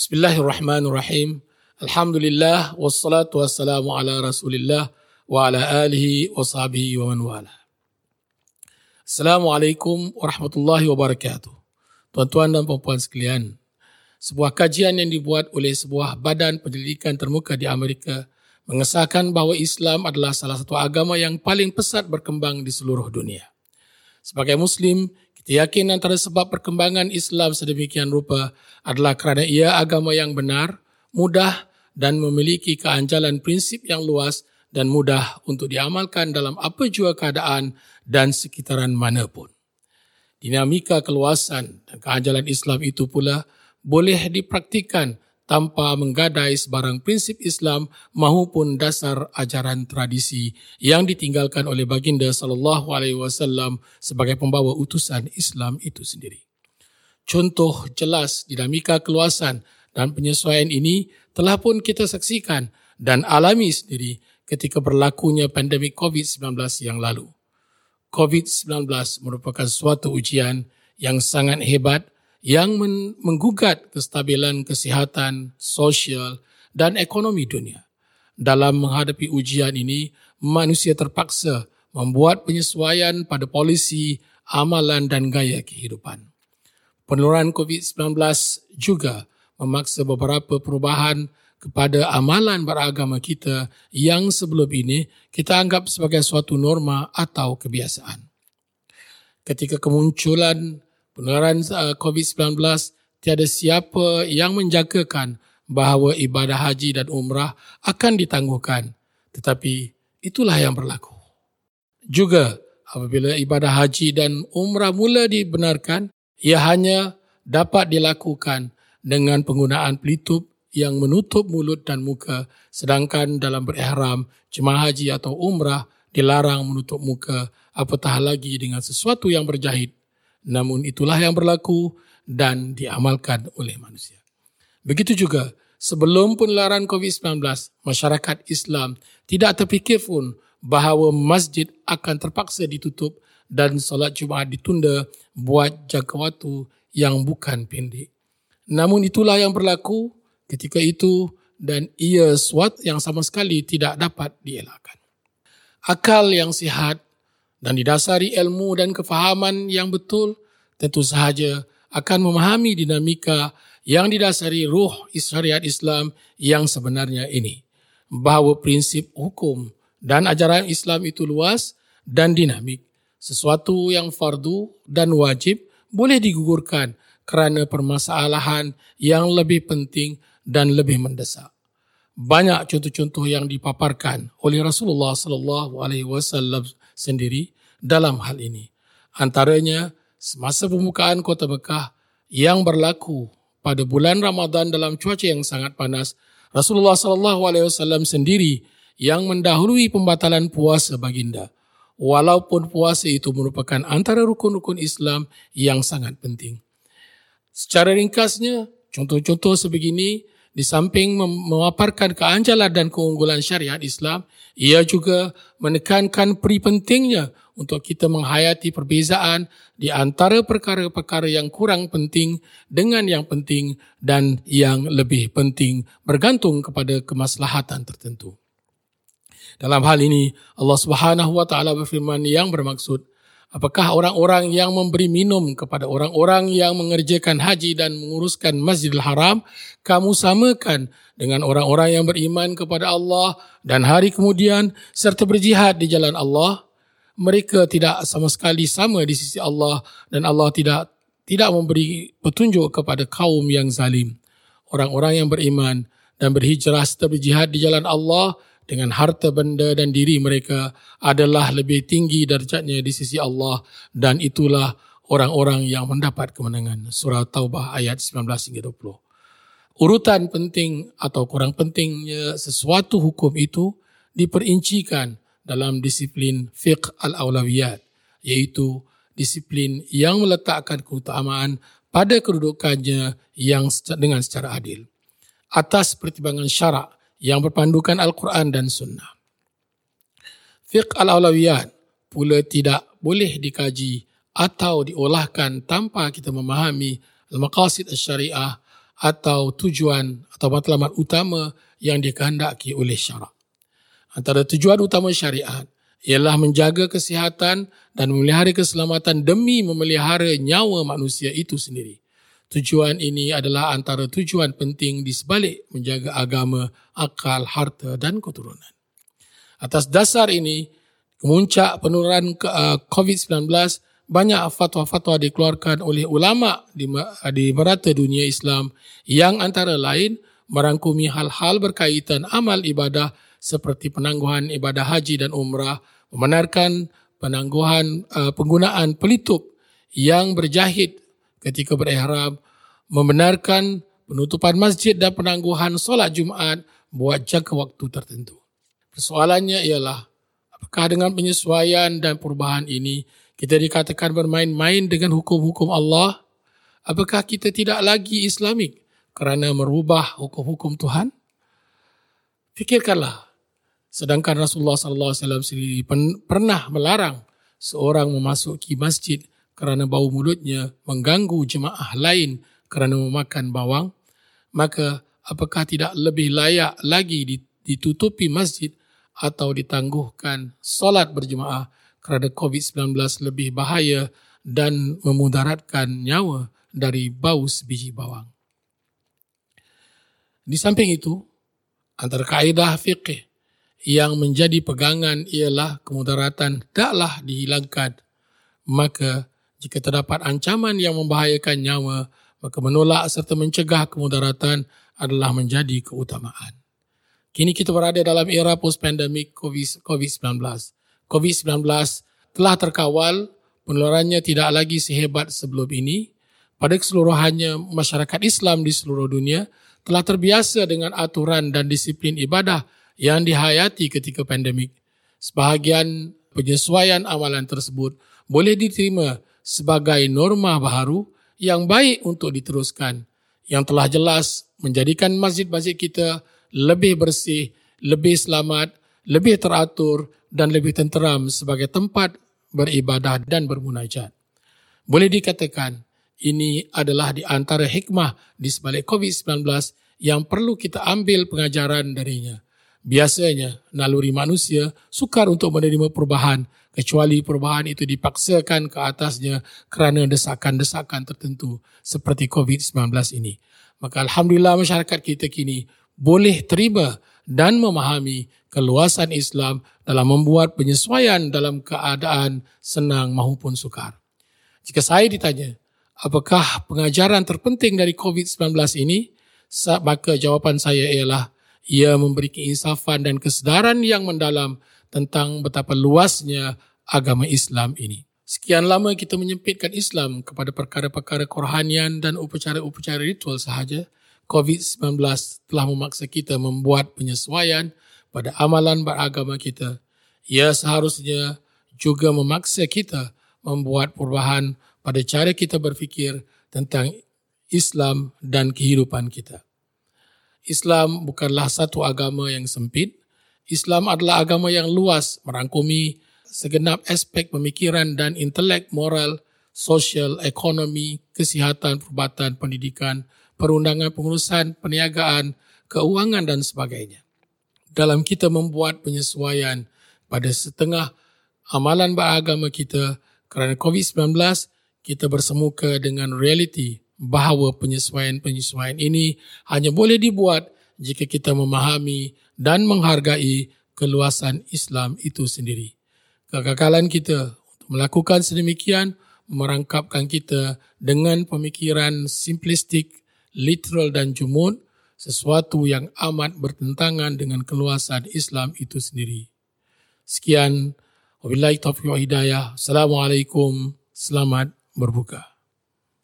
Bismillahirrahmanirrahim. Alhamdulillah wassalatu wassalamu ala Rasulillah wa ala alihi wa sahbihi wa man wala. Assalamualaikum warahmatullahi wabarakatuh. Tuan-tuan dan puan-puan sekalian, sebuah kajian yang dibuat oleh sebuah badan pendidikan termuka di Amerika mengesahkan bahawa Islam adalah salah satu agama yang paling pesat berkembang di seluruh dunia. Sebagai Muslim, kita yakin antara sebab perkembangan Islam sedemikian rupa adalah kerana ia agama yang benar, mudah dan memiliki keanjalan prinsip yang luas dan mudah untuk diamalkan dalam apa jua keadaan dan sekitaran manapun. Dinamika keluasan dan keanjalan Islam itu pula boleh dipraktikkan tanpa menggadai sebarang prinsip Islam maupun dasar ajaran tradisi yang ditinggalkan oleh baginda sallallahu alaihi wasallam sebagai pembawa utusan Islam itu sendiri. Contoh jelas dinamika keluasan dan penyesuaian ini telah pun kita saksikan dan alami sendiri ketika berlakunya pandemik COVID-19 yang lalu. COVID-19 merupakan suatu ujian yang sangat hebat yang menggugat kestabilan kesihatan, sosial dan ekonomi dunia. Dalam menghadapi ujian ini, manusia terpaksa membuat penyesuaian pada polisi, amalan dan gaya kehidupan. Penularan COVID-19 juga memaksa beberapa perubahan kepada amalan beragama kita yang sebelum ini kita anggap sebagai suatu norma atau kebiasaan. Ketika kemunculan penularan uh, COVID-19, tiada siapa yang menjagakan bahawa ibadah haji dan umrah akan ditangguhkan. Tetapi itulah yang berlaku. Juga apabila ibadah haji dan umrah mula dibenarkan, ia hanya dapat dilakukan dengan penggunaan pelitup yang menutup mulut dan muka sedangkan dalam berihram jemaah haji atau umrah dilarang menutup muka apatah lagi dengan sesuatu yang berjahit namun itulah yang berlaku dan diamalkan oleh manusia. Begitu juga sebelum penularan COVID-19, masyarakat Islam tidak terfikir pun bahawa masjid akan terpaksa ditutup dan solat Jumaat ditunda buat jangka waktu yang bukan pendek. Namun itulah yang berlaku ketika itu dan ia suatu yang sama sekali tidak dapat dielakkan. Akal yang sihat dan didasari ilmu dan kefahaman yang betul, tentu sahaja akan memahami dinamika yang didasari ruh syariat Islam yang sebenarnya ini. Bahawa prinsip hukum dan ajaran Islam itu luas dan dinamik. Sesuatu yang fardu dan wajib boleh digugurkan kerana permasalahan yang lebih penting dan lebih mendesak. Banyak contoh-contoh yang dipaparkan oleh Rasulullah sallallahu alaihi wasallam sendiri dalam hal ini. Antaranya semasa pembukaan kota Mekah yang berlaku pada bulan Ramadan dalam cuaca yang sangat panas, Rasulullah wasallam sendiri yang mendahului pembatalan puasa baginda. Walaupun puasa itu merupakan antara rukun-rukun Islam yang sangat penting. Secara ringkasnya, contoh-contoh sebegini di samping memaparkan keanjalan dan keunggulan syariat Islam, ia juga menekankan peri pentingnya untuk kita menghayati perbezaan di antara perkara-perkara yang kurang penting dengan yang penting dan yang lebih penting bergantung kepada kemaslahatan tertentu. Dalam hal ini Allah Subhanahu wa taala berfirman yang bermaksud Apakah orang-orang yang memberi minum kepada orang-orang yang mengerjakan haji dan menguruskan Masjidil Haram, kamu samakan dengan orang-orang yang beriman kepada Allah dan hari kemudian serta berjihad di jalan Allah? Mereka tidak sama sekali sama di sisi Allah dan Allah tidak tidak memberi petunjuk kepada kaum yang zalim. Orang-orang yang beriman dan berhijrah serta berjihad di jalan Allah dengan harta benda dan diri mereka adalah lebih tinggi darjatnya di sisi Allah dan itulah orang-orang yang mendapat kemenangan. Surah Taubah ayat 19 hingga 20. Urutan penting atau kurang pentingnya sesuatu hukum itu diperincikan dalam disiplin fiqh al-awlawiyat iaitu disiplin yang meletakkan keutamaan pada kedudukannya yang dengan secara adil. Atas pertimbangan syarak yang berpandukan Al-Quran dan Sunnah. Fiqh al-awlawiyat pula tidak boleh dikaji atau diolahkan tanpa kita memahami al-maqasid al-syariah atau tujuan atau matlamat utama yang dikehendaki oleh syarak. Antara tujuan utama syariat ialah menjaga kesihatan dan memelihara keselamatan demi memelihara nyawa manusia itu sendiri. Tujuan ini adalah antara tujuan penting di sebalik menjaga agama, akal, harta dan keturunan. Atas dasar ini, kemuncak penularan uh, COVID-19 banyak fatwa-fatwa dikeluarkan oleh ulama di, di merata dunia Islam yang antara lain merangkumi hal-hal berkaitan amal ibadah seperti penangguhan ibadah haji dan umrah, membenarkan penangguhan uh, penggunaan pelitup yang berjahit ketika berihram, membenarkan penutupan masjid dan penangguhan solat Jumaat buat jangka waktu tertentu. Persoalannya ialah apakah dengan penyesuaian dan perubahan ini kita dikatakan bermain-main dengan hukum-hukum Allah? Apakah kita tidak lagi Islamik kerana merubah hukum-hukum Tuhan? Fikirkanlah Sedangkan Rasulullah wasallam sendiri pernah melarang seorang memasuki masjid kerana bau mulutnya mengganggu jemaah lain kerana memakan bawang, maka apakah tidak lebih layak lagi ditutupi masjid atau ditangguhkan solat berjemaah kerana COVID-19 lebih bahaya dan memudaratkan nyawa dari bau sebiji bawang. Di samping itu, antara kaedah fiqh yang menjadi pegangan ialah kemudaratan taklah dihilangkan. Maka jika terdapat ancaman yang membahayakan nyawa, maka menolak serta mencegah kemudaratan adalah menjadi keutamaan. Kini kita berada dalam era post-pandemic COVID-19. COVID-19 telah terkawal, penularannya tidak lagi sehebat sebelum ini. Pada keseluruhannya, masyarakat Islam di seluruh dunia telah terbiasa dengan aturan dan disiplin ibadah yang dihayati ketika pandemik. Sebahagian penyesuaian amalan tersebut boleh diterima sebagai norma baharu yang baik untuk diteruskan yang telah jelas menjadikan masjid-masjid kita lebih bersih, lebih selamat, lebih teratur dan lebih tenteram sebagai tempat beribadah dan bermunajat. Boleh dikatakan ini adalah di antara hikmah di sebalik COVID-19 yang perlu kita ambil pengajaran darinya. Biasanya naluri manusia sukar untuk menerima perubahan kecuali perubahan itu dipaksakan ke atasnya kerana desakan-desakan tertentu seperti COVID-19 ini. Maka Alhamdulillah masyarakat kita kini boleh terima dan memahami keluasan Islam dalam membuat penyesuaian dalam keadaan senang maupun sukar. Jika saya ditanya, apakah pengajaran terpenting dari COVID-19 ini? Maka jawapan saya ialah ia memberi keinsafan dan kesedaran yang mendalam tentang betapa luasnya agama Islam ini. Sekian lama kita menyempitkan Islam kepada perkara-perkara kerohanian dan upacara-upacara ritual sahaja. COVID-19 telah memaksa kita membuat penyesuaian pada amalan beragama kita. Ia seharusnya juga memaksa kita membuat perubahan pada cara kita berfikir tentang Islam dan kehidupan kita. Islam bukanlah satu agama yang sempit. Islam adalah agama yang luas, merangkumi segenap aspek pemikiran dan intelek moral, sosial, ekonomi, kesihatan, perubatan, pendidikan, perundangan pengurusan, perniagaan, keuangan dan sebagainya. Dalam kita membuat penyesuaian pada setengah amalan beragama kita kerana COVID-19, kita bersemuka dengan realiti bahawa penyesuaian-penyesuaian ini hanya boleh dibuat jika kita memahami dan menghargai keluasan Islam itu sendiri. Kegagalan kita untuk melakukan sedemikian merangkapkan kita dengan pemikiran simplistik, literal dan jumud, sesuatu yang amat bertentangan dengan keluasan Islam itu sendiri. Sekian, wabillahi taufiq wa hidayah. Assalamualaikum, selamat berbuka.